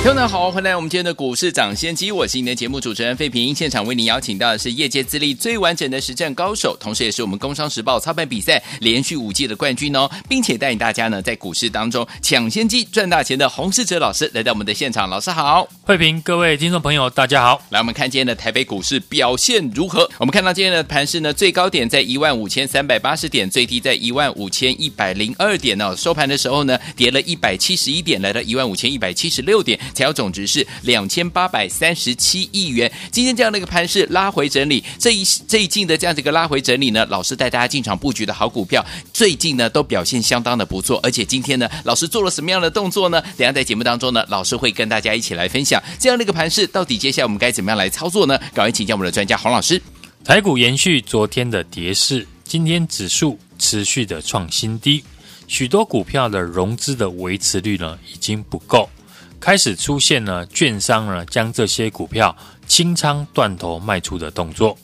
听众们好，欢迎来我们今天的股市抢先机，我是您的节目主持人费平。现场为您邀请到的是业界资历最完整的实战高手，同时也是我们工商时报操盘比赛连续五届的冠军哦，并且带领大家呢在股市当中抢先机赚大钱的洪世哲老师来到我们的现场。老师好，费平，各位听众朋友大家好。来，我们看今天的台北股市表现如何？我们看到今天的盘势呢，最高点在一万五千三百八十点，最低在一万五千一百零二点、哦。收盘的时候呢，跌了一百七十一点，来到一万五千一百七十六点。材料总值是两千八百三十七亿元。今天这样的一个盘势拉回整理，这一这一进的这样的一个拉回整理呢，老师带大家进场布局的好股票，最近呢都表现相当的不错。而且今天呢，老师做了什么样的动作呢？等下在节目当中呢，老师会跟大家一起来分享这样的一个盘势，到底接下来我们该怎么样来操作呢？赶快请教我们的专家洪老师。台股延续昨天的跌势，今天指数持续的创新低，许多股票的融资的维持率呢已经不够。开始出现了券商呢将这些股票清仓断头卖出的动作。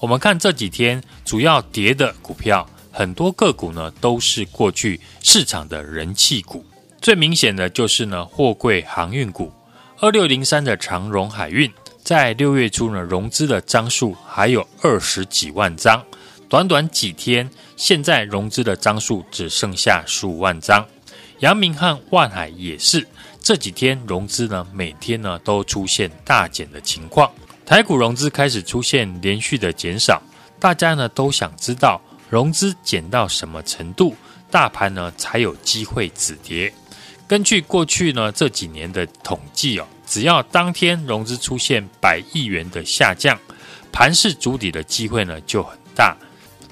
我们看这几天主要跌的股票，很多个股呢都是过去市场的人气股。最明显的就是呢货柜航运股，二六零三的长荣海运，在六月初呢融资的张数还有二十几万张，短短几天，现在融资的张数只剩下十五万张。阳明和万海也是。这几天融资呢，每天呢都出现大减的情况，台股融资开始出现连续的减少，大家呢都想知道融资减到什么程度，大盘呢才有机会止跌。根据过去呢这几年的统计哦，只要当天融资出现百亿元的下降，盘势筑底的机会呢就很大。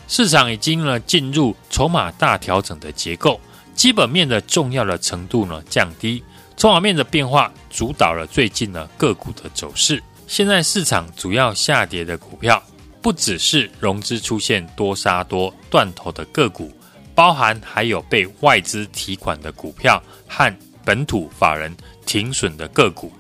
市场已经呢进入筹码大调整的结构，基本面的重要的程度呢降低。筹码面的变化主导了最近呢个股的走势。现在市场主要下跌的股票，不只是融资出现多杀多断头的个股，包含还有被外资提款的股票和本土法人停损的个股。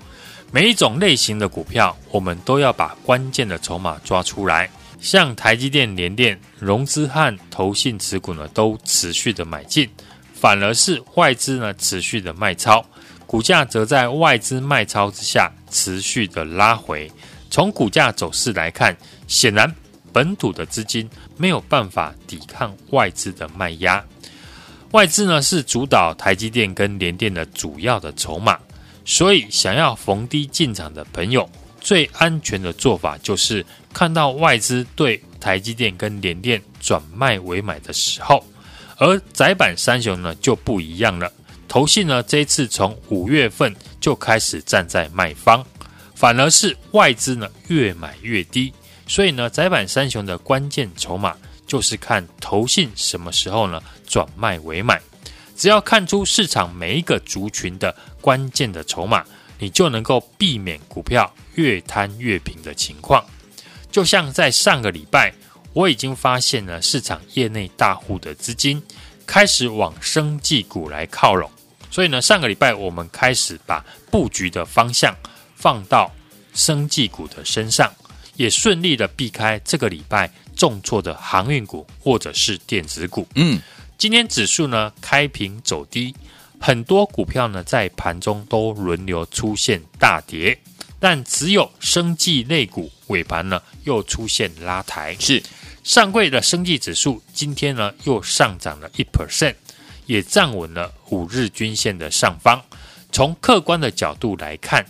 每一种类型的股票，我们都要把关键的筹码抓出来。像台积电、联电，融资和投信持股呢都持续的买进，反而是外资呢持续的卖超。股价则在外资卖超之下持续的拉回。从股价走势来看，显然本土的资金没有办法抵抗外资的卖压。外资呢是主导台积电跟联电的主要的筹码，所以想要逢低进场的朋友，最安全的做法就是看到外资对台积电跟联电转卖为买的时候，而窄板三雄呢就不一样了。投信呢，这一次从五月份就开始站在卖方，反而是外资呢越买越低，所以呢，窄板三雄的关键筹码就是看投信什么时候呢转卖为买，只要看出市场每一个族群的关键的筹码，你就能够避免股票越摊越平的情况。就像在上个礼拜，我已经发现了市场业内大户的资金开始往生技股来靠拢。所以呢，上个礼拜我们开始把布局的方向放到生技股的身上，也顺利的避开这个礼拜重挫的航运股或者是电子股。嗯，今天指数呢开平走低，很多股票呢在盘中都轮流出现大跌，但只有生技类股尾盘呢又出现拉抬。是上柜的生技指数今天呢又上涨了一 percent。也站稳了五日均线的上方。从客观的角度来看，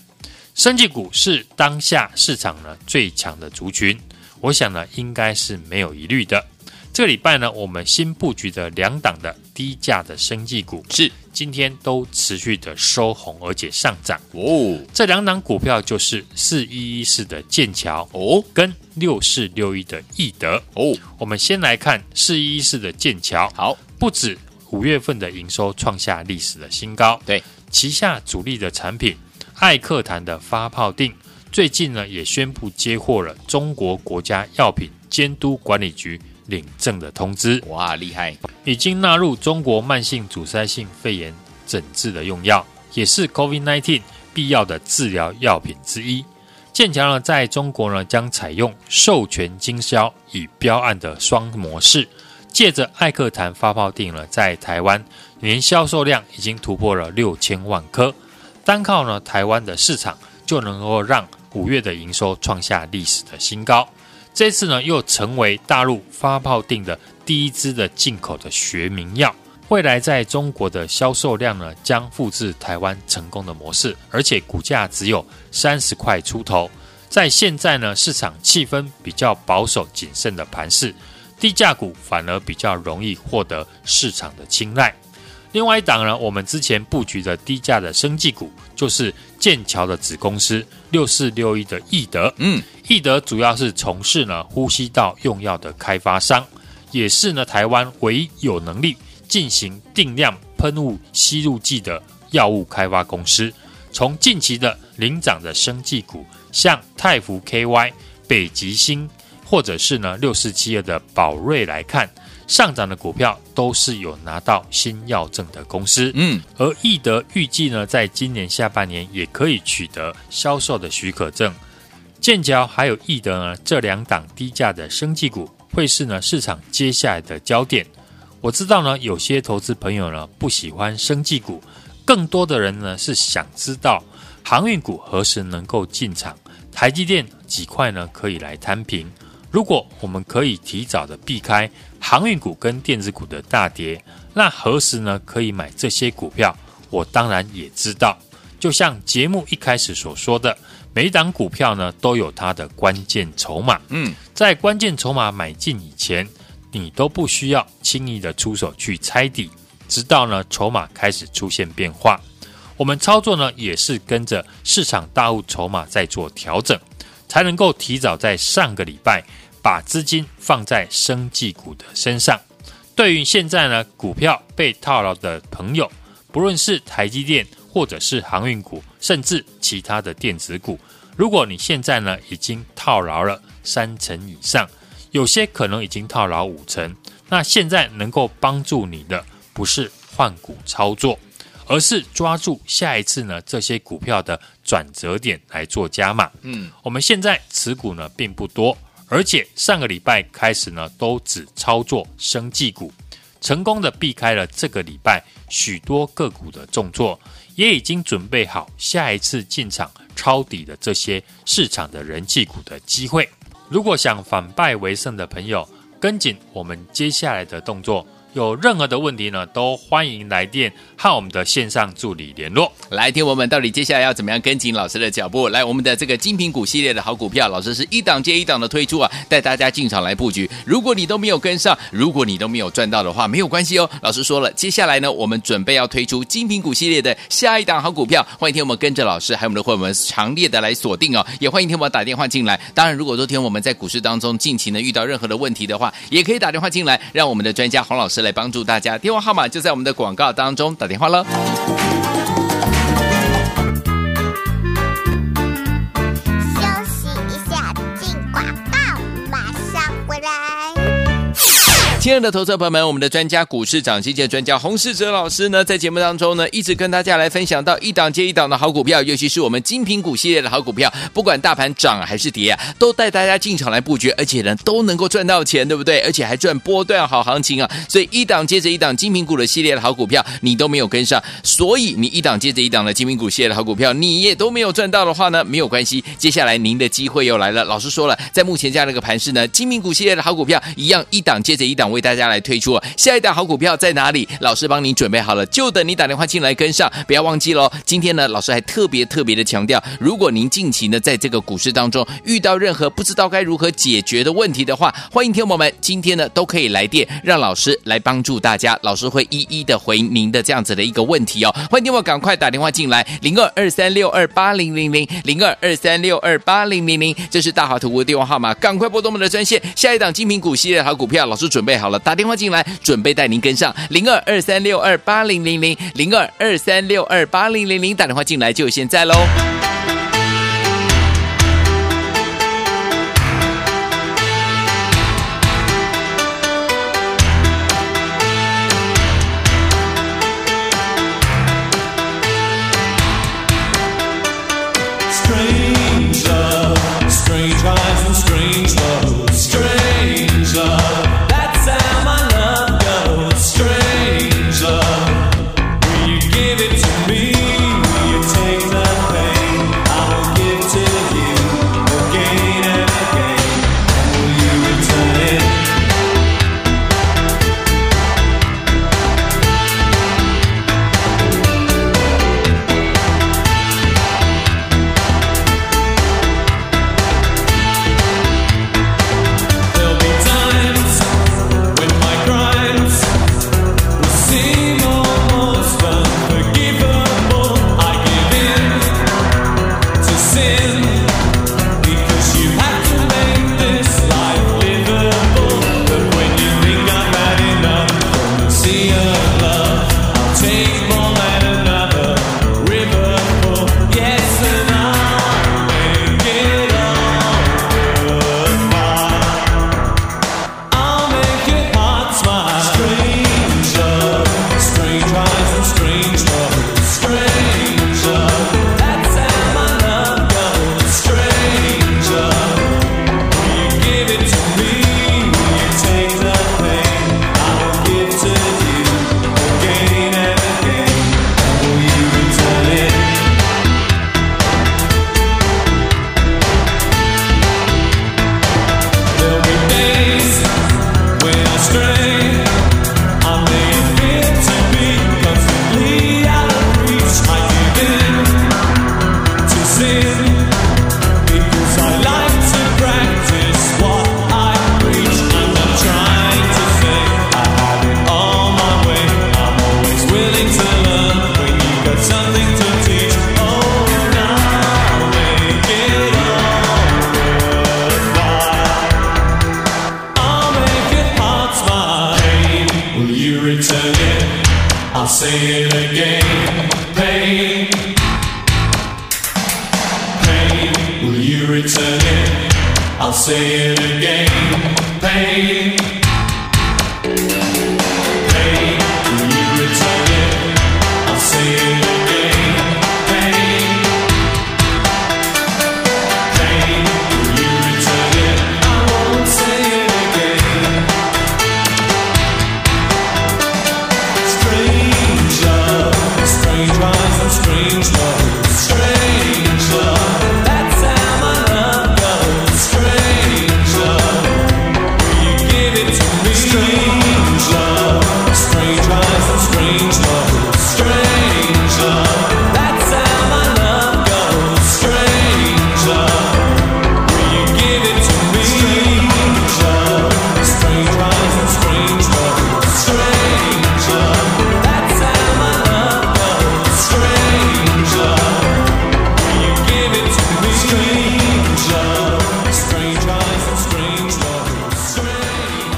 生技股是当下市场呢最强的族群，我想呢应该是没有疑虑的。这个礼拜呢，我们新布局的两档的低价的生技股是今天都持续的收红，而且上涨哦。这两档股票就是四一一四的剑桥哦，跟六四六一的易德哦。我们先来看四一一四的剑桥，好，不止。五月份的营收创下历史的新高，对，旗下主力的产品艾克坦的发泡定，最近呢也宣布接获了中国国家药品监督管理局领证的通知。哇，厉害！已经纳入中国慢性阻塞性肺炎诊治的用药，也是 COVID-19 必要的治疗药品之一。剑桥呢，在中国呢，将采用授权经销与标案的双模式。借着艾克坦发泡定呢，在台湾年销售量已经突破了六千万颗，单靠呢台湾的市场就能够让五月的营收创下历史的新高。这次呢，又成为大陆发泡定的第一支的进口的学名药。未来在中国的销售量呢，将复制台湾成功的模式，而且股价只有三十块出头。在现在呢，市场气氛比较保守谨慎的盘势，低价股反而比较容易获得市场的青睐。另外一档呢，我们之前布局的低价的生技股，就是剑桥的子公司六四六一的易德。嗯，易德主要是从事呢呼吸道用药的开发商，也是呢台湾唯一有能力。进行定量喷雾吸入剂的药物开发公司，从近期的领涨的生技股，像泰福 KY、北极星，或者是呢六四七二的宝瑞来看，上涨的股票都是有拿到新药证的公司。嗯，而易德预计呢，在今年下半年也可以取得销售的许可证。剑桥还有易德呢，这两档低价的生技股，会是呢市场接下来的焦点。我知道呢，有些投资朋友呢不喜欢生技股，更多的人呢是想知道航运股何时能够进场，台积电几块呢可以来摊平。如果我们可以提早的避开航运股跟电子股的大跌，那何时呢可以买这些股票？我当然也知道。就像节目一开始所说的，每一档股票呢都有它的关键筹码。嗯，在关键筹码买进以前。你都不需要轻易的出手去猜底，直到呢筹码开始出现变化。我们操作呢也是跟着市场大户筹码在做调整，才能够提早在上个礼拜把资金放在生技股的身上。对于现在呢股票被套牢的朋友，不论是台积电或者是航运股，甚至其他的电子股，如果你现在呢已经套牢了三成以上。有些可能已经套牢五成，那现在能够帮助你的不是换股操作，而是抓住下一次呢这些股票的转折点来做加码。嗯，我们现在持股呢并不多，而且上个礼拜开始呢都只操作生技股，成功的避开了这个礼拜许多个股的重挫，也已经准备好下一次进场抄底的这些市场的人气股的机会。如果想反败为胜的朋友，跟紧我们接下来的动作。有任何的问题呢，都欢迎来电和我们的线上助理联络。来听我们到底接下来要怎么样跟紧老师的脚步？来，我们的这个精品股系列的好股票，老师是一档接一档的推出啊，带大家进场来布局。如果你都没有跟上，如果你都没有赚到的话，没有关系哦。老师说了，接下来呢，我们准备要推出精品股系列的下一档好股票。欢迎听我们跟着老师，还有我们的会员们强烈的来锁定哦。也欢迎听我们打电话进来。当然，如果说听我们在股市当中近期呢遇到任何的问题的话，也可以打电话进来，让我们的专家洪老师来帮助大家，电话号码就在我们的广告当中，打电话喽。亲爱的投资朋友们，我们的专家股市涨跌的专家洪世哲老师呢，在节目当中呢，一直跟大家来分享到一档接一档的好股票，尤其是我们精品股系列的好股票，不管大盘涨还是跌啊，都带大家进场来布局，而且呢都能够赚到钱，对不对？而且还赚波段好行情啊！所以一档接着一档精品股的系列的好股票，你都没有跟上，所以你一档接着一档的精品股系列的好股票，你也都没有赚到的话呢，没有关系，接下来您的机会又来了。老师说了，在目前这样的一个盘势呢，精品股系列的好股票一样一档接着一档。为大家来推出下一档好股票在哪里？老师帮你准备好了，就等你打电话进来跟上。不要忘记喽！今天呢，老师还特别特别的强调，如果您近期呢在这个股市当中遇到任何不知道该如何解决的问题的话，欢迎听友们今天呢都可以来电，让老师来帮助大家。老师会一一的回您的这样子的一个问题哦。欢迎听我赶快打电话进来，零二二三六二八零零零零二二三六二八零零零，这是大华图的电话号码，赶快拨动我们的专线。下一档精品股系列好股票，老师准备好。好了，打电话进来，准备带您跟上零二二三六二八零零零零二二三六二八零零零，打电话进来就现在喽。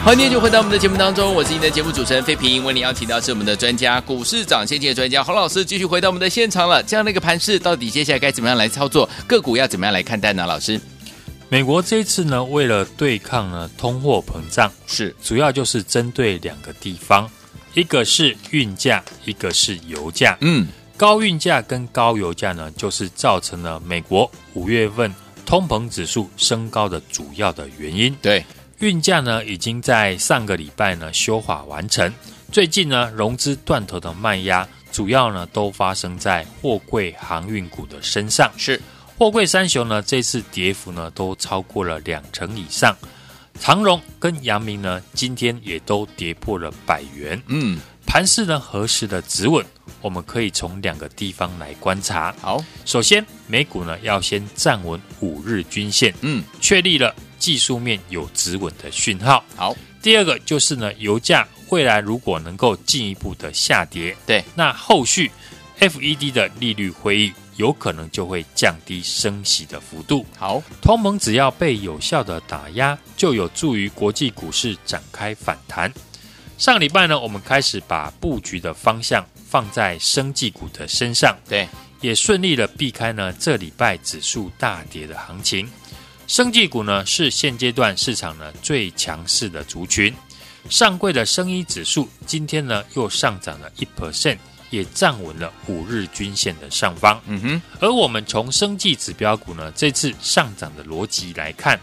欢迎继续回到我们的节目当中，我是您的节目主持人费平。为您邀请到是我们的专家，股市涨先机的专家洪老师，继续回到我们的现场了。这样的一个盘势，到底接下来该怎么样来操作？个股要怎么样来看待呢？老师美国这一次呢，为了对抗呢通货膨胀，是主要就是针对两个地方，一个是运价，一个是油价。嗯，高运价跟高油价呢，就是造成了美国五月份通膨指数升高的主要的原因。对，运价呢，已经在上个礼拜呢修法完成。最近呢，融资断头的卖压，主要呢都发生在货柜航运股的身上。是货柜三雄呢，这次跌幅呢都超过了两成以上。长荣跟阳明呢，今天也都跌破了百元。嗯，盘势呢何时的止稳？我们可以从两个地方来观察。好，首先，美股呢要先站稳五日均线，嗯，确立了技术面有止稳的讯号。好，第二个就是呢，油价未来如果能够进一步的下跌，对，那后续 FED 的利率会议有可能就会降低升息的幅度。好，通膨只要被有效的打压，就有助于国际股市展开反弹。上个礼拜呢，我们开始把布局的方向放在生技股的身上，对，也顺利的避开呢这礼拜指数大跌的行情。生技股呢是现阶段市场呢最强势的族群。上柜的生医指数今天呢又上涨了一 percent，也站稳了五日均线的上方。嗯哼，而我们从生技指标股呢这次上涨的逻辑来看，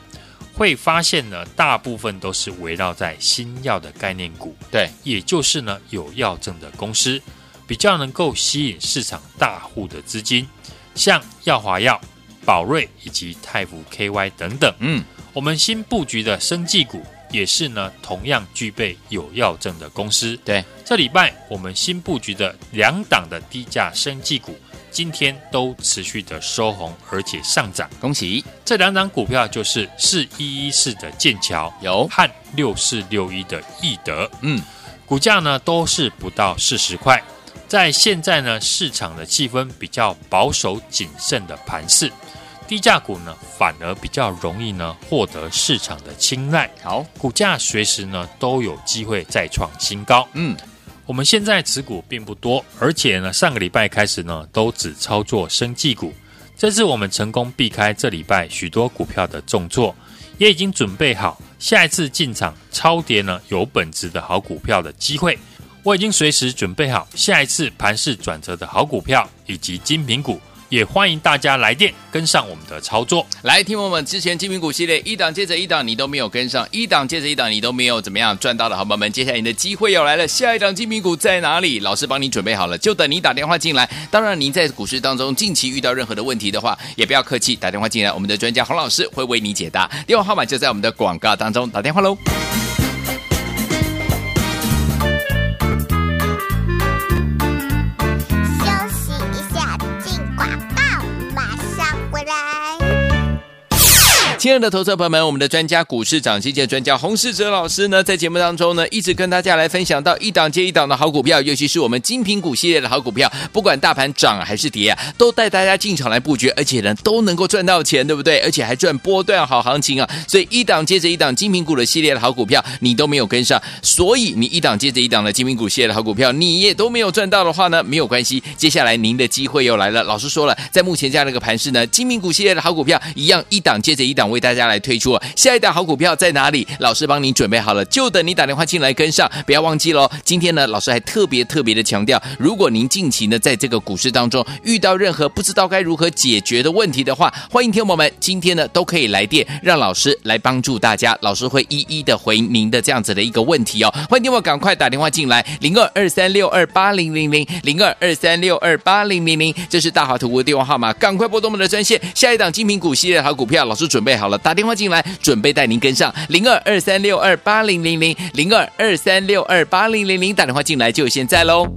会发现呢大部分都是围绕在新药的概念股，对，也就是呢有药证的公司，比较能够吸引市场大户的资金，像耀华药、宝瑞以及泰福 KY 等等。嗯，我们新布局的生技股也是呢同样具备有药证的公司。对，这礼拜我们新布局的两档的低价生技股，今天都持续的收红，而且上涨。恭喜，这两档股票就是四一一四的剑桥有，和六四六一的易德。嗯，股价呢都是不到四十块。在现在呢市场的气氛比较保守谨慎的盘势，低价股呢反而比较容易呢获得市场的青睐。好，股价随时呢都有机会再创新高。嗯，我们现在持股并不多，而且呢上个礼拜开始呢都只操作生技股。这次我们成功避开这礼拜许多股票的重挫，也已经准备好下一次进场超跌呢有本质的好股票的机会。我已经随时准备好下一次盘势转折的好股票以及精品股。也欢迎大家来电跟上我们的操作。来，听我们之前精品股系列一档接着一档，你都没有跟上，一档接着一档，你都没有怎么样赚到的好朋友们，接下来你的机会要来了。下一档精品股在哪里？老师帮你准备好了，就等你打电话进来。当然，您在股市当中近期遇到任何的问题的话，也不要客气，打电话进来，我们的专家洪老师会为你解答。电话号码就在我们的广告当中，打电话喽。亲爱的投资者朋友们，我们的专家股市涨跌的专家洪世哲老师呢，在节目当中呢，一直跟大家来分享到一档接一档的好股票，尤其是我们精品股系列的好股票，不管大盘涨还是跌啊，都带大家进场来布局，而且呢都能够赚到钱，对不对？而且还赚波段好行情啊！所以一档接着一档精品股的系列的好股票，你都没有跟上，所以你一档接着一档的精品股系列的好股票，你也都没有赚到的话呢，没有关系，接下来您的机会又来了。老师说了，在目前这样的一个盘势呢，精品股系列的好股票一样一档接着一档。为大家来推出下一档好股票在哪里？老师帮您准备好了，就等你打电话进来跟上。不要忘记喽！今天呢，老师还特别特别的强调，如果您近期呢在这个股市当中遇到任何不知道该如何解决的问题的话，欢迎听友们今天呢都可以来电，让老师来帮助大家。老师会一一的回您的这样子的一个问题哦。欢迎听友赶快打电话进来，零二二三六二八零零零零二二三六二八零零零，这是大华图的电话号码，赶快拨动我们的专线。下一档精品股系列好股票，老师准备好。好了，打电话进来，准备带您跟上零二二三六二八零零零零二二三六二八零零零，打电话进来就现在喽。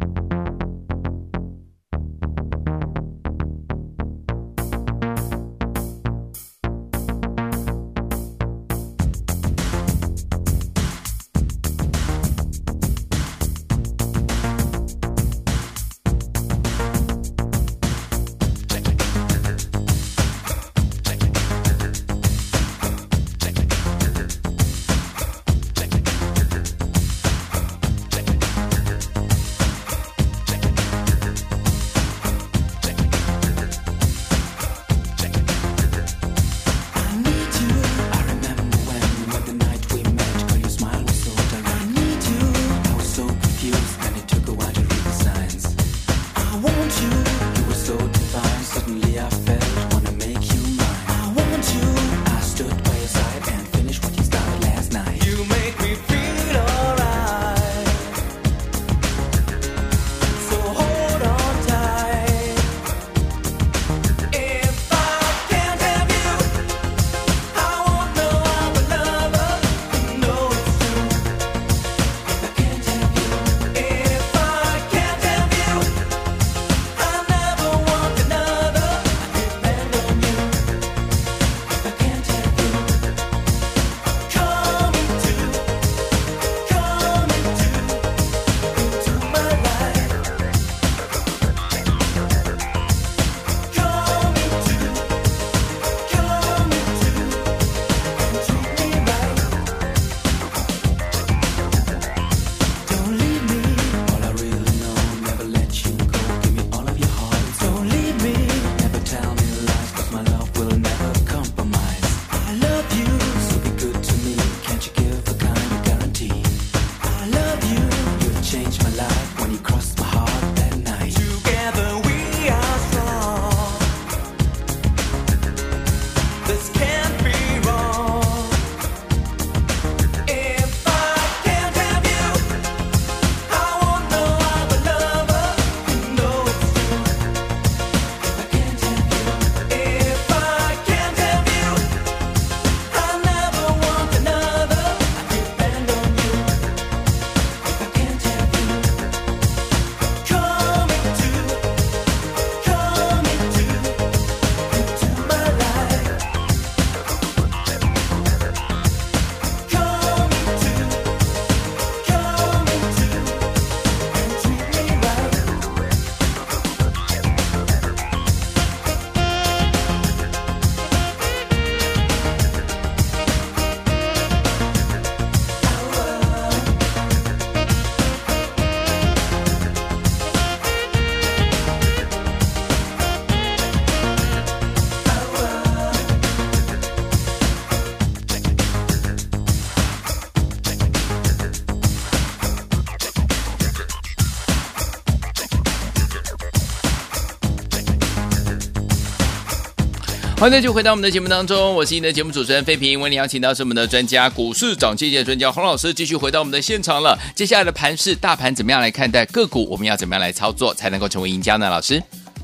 欢迎继续回到我们的节目当中，我是你的节目主持人费平，为你邀请到是我们的专家股市涨跌的专家洪老师，继续回到我们的现场了。接下来的盘势，大盘怎么样来看待个股？我们要怎么样来操作才能够成为赢家呢？老师，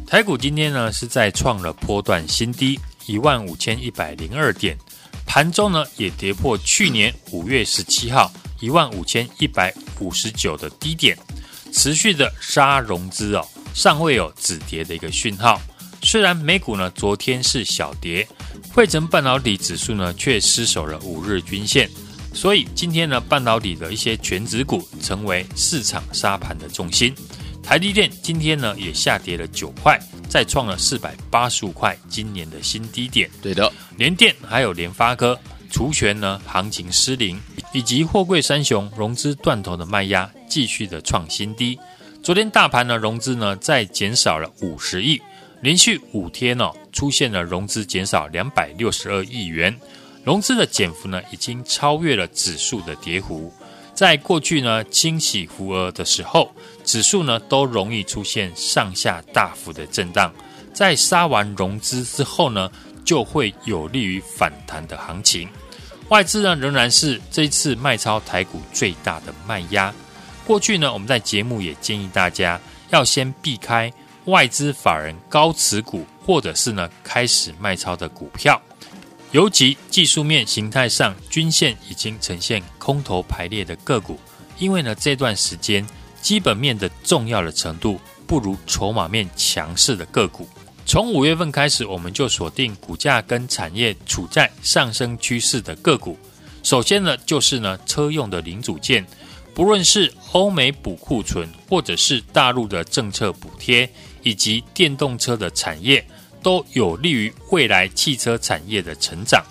台股今天呢是在创了波段新低一万五千一百零二点，盘中呢也跌破去年五月十七号一万五千一百五十九的低点，持续的杀融资哦，尚未有止跌的一个讯号。虽然美股呢昨天是小跌，汇成半导体指数呢却失守了五日均线，所以今天呢半导体的一些权值股成为市场沙盘的重心。台积电今天呢也下跌了九块，再创了四百八十五块今年的新低点。对的，联电还有联发科除权呢行情失灵，以及货柜三雄融资断头的卖压继续的创新低。昨天大盘呢融资呢再减少了五十亿，连续五天哦出现了融资减少两百六十二亿元，融资的减幅呢已经超越了指数的跌幅。在过去呢，清洗浮额的时候，指数呢都容易出现上下大幅的震荡。在杀完融资之后呢，就会有利于反弹的行情。外资呢仍然是这次卖超台股最大的卖压。过去呢，我们在节目也建议大家要先避开外资法人高持股，或者是呢开始卖超的股票。尤其技术面形态上，均线已经呈现空头排列的个股，因为呢这段时间基本面的重要的程度不如筹码面强势的个股。从五月份开始，我们就锁定股价跟产业处在上升趋势的个股。首先呢，就是呢车用的零组件，不论是欧美补库存，或者是大陆的政策补贴，以及电动车的产业。都有利于未来汽车产业的成长。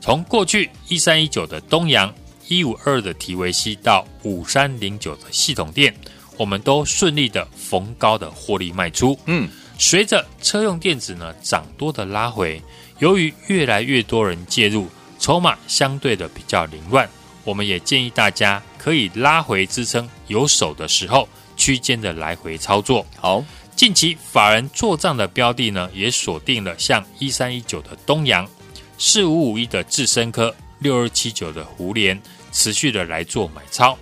从过去一三一九的东阳、一五二的提维西到五三零九的系统电，我们都顺利的逢高的获利卖出。嗯，随着车用电子呢涨多的拉回，由于越来越多人介入，筹码相对的比较凌乱，我们也建议大家可以拉回支撑有手的时候，区间的来回操作。好。近期法人做账的标的呢，也锁定了像一三一九的东阳、四五五一的智深科、六二七九的胡联，持续的来做买超。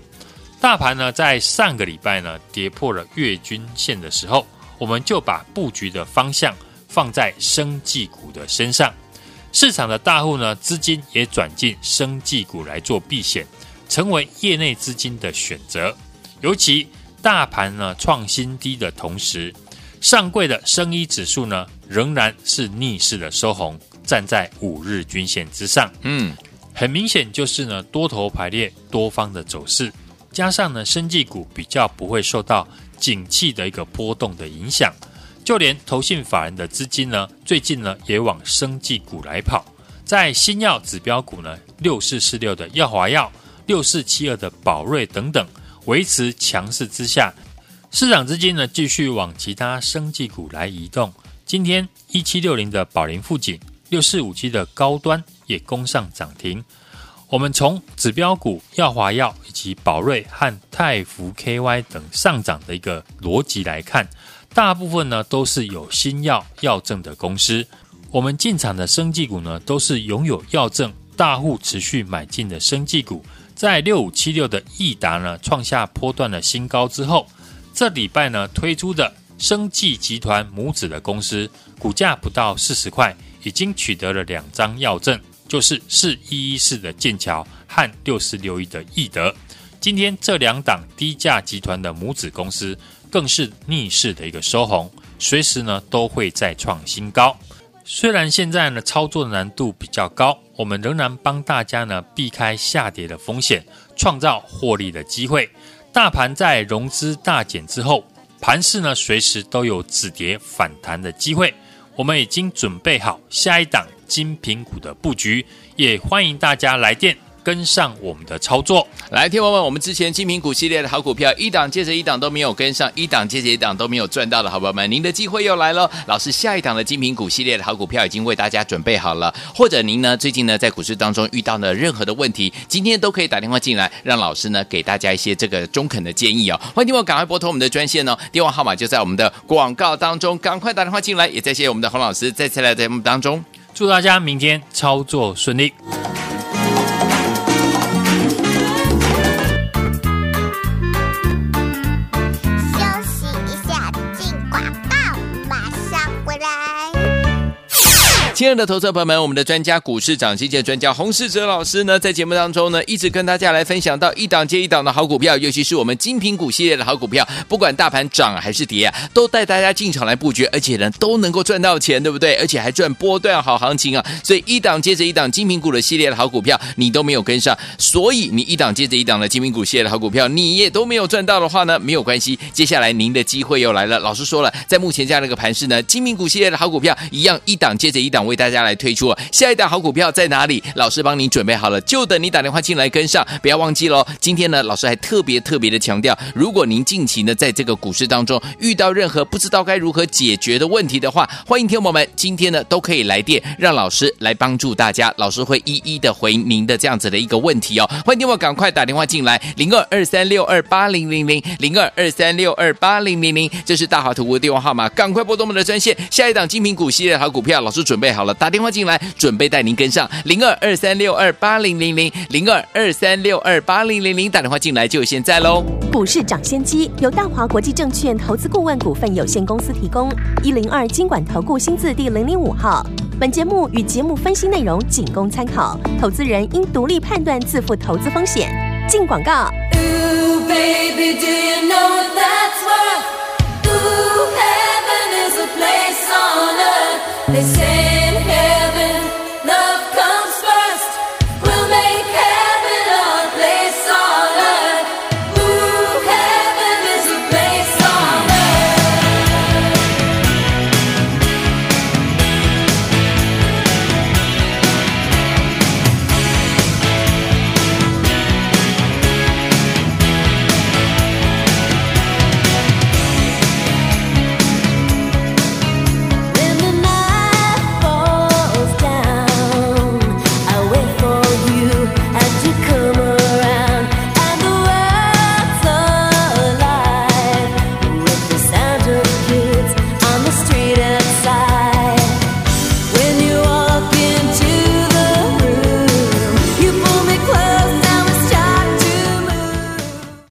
大盘呢，在上个礼拜呢跌破了月均线的时候，我们就把布局的方向放在生技股的身上。市场的大户呢，资金也转进生技股来做避险，成为业内资金的选择。尤其大盘呢创新低的同时，上柜的生医指数呢，仍然是逆势的收红，站在五日均线之上。嗯，很明显就是呢多头排列多方的走势，加上呢生技股比较不会受到景气的一个波动的影响，就连投信法人的资金呢，最近呢也往生技股来跑，在新药指标股呢六四四六的耀华药、六四七二的宝瑞等等维持强势之下。市场资金呢，继续往其他生技股来移动。今天一七六零的宝林富锦，六四五七的高端也攻上涨停。我们从指标股耀华药以及宝瑞和泰福 KY 等上涨的一个逻辑来看，大部分呢都是有新药药证的公司。我们进场的生技股呢，都是拥有药证、大户持续买进的生技股。在六五七六的益达呢，创下波段的新高之后。这礼拜呢推出的生技集团母子的公司，股价不到四十块，已经取得了两张药证，就是四一一四的剑桥和六四六一的易德。今天这两档低价集团的母子公司，更是逆势的一个收红，随时呢都会再创新高。虽然现在呢操作的难度比较高，我们仍然帮大家呢避开下跌的风险，创造获利的机会。大盘在融资大减之后，盘市呢随时都有止跌反弹的机会。我们已经准备好下一档精品股的布局，也欢迎大家来电。跟上我们的操作，来，听友们，我们之前精品股系列的好股票，一档接着一档都没有跟上，一档接着一档都没有赚到的好朋友们，您的机会又来了。老师，下一档的精品股系列的好股票已经为大家准备好了，或者您呢最近呢在股市当中遇到了任何的问题，今天都可以打电话进来，让老师呢给大家一些这个中肯的建议哦。欢迎听我赶快拨通我们的专线哦，电话号码就在我们的广告当中，赶快打电话进来。也再谢谢我们的洪老师再次来节目当中，祝大家明天操作顺利。亲爱的投资者朋友们，我们的专家股市涨跌专家洪世哲老师呢，在节目当中呢，一直跟大家来分享到一档接一档的好股票，尤其是我们精品股系列的好股票，不管大盘涨还是跌啊，都带大家进场来布局，而且呢都能够赚到钱，对不对？而且还赚波段好行情啊！所以一档接着一档精品股的系列的好股票，你都没有跟上，所以你一档接着一档的精品股系列的好股票，你也都没有赚到的话呢，没有关系，接下来您的机会又来了。老师说了，在目前这样的一个盘势呢，精品股系列的好股票一样一档接着一档。为大家来推出下一档好股票在哪里？老师帮您准备好了，就等你打电话进来跟上。不要忘记喽！今天呢，老师还特别特别的强调，如果您近期呢在这个股市当中遇到任何不知道该如何解决的问题的话，欢迎听友们今天呢都可以来电，让老师来帮助大家。老师会一一的回您的这样子的一个问题哦。欢迎听友赶快打电话进来，零二二三六二八零零零零二二三六二八零零零，这是大华图的电话号码，赶快拨动我们的专线。下一档精品股系列好股票，老师准备好。好了，打电话进来，准备带您跟上零二二三六二八零零零零二二三六二八零零零，打电话进来就现在喽。股市涨先机由大华国际证券投资顾问股份有限公司提供，一零二经管投顾新字第零零五号。本节目与节目分析内容仅供参考，投资人应独立判断，自负投资风险。进广告。They say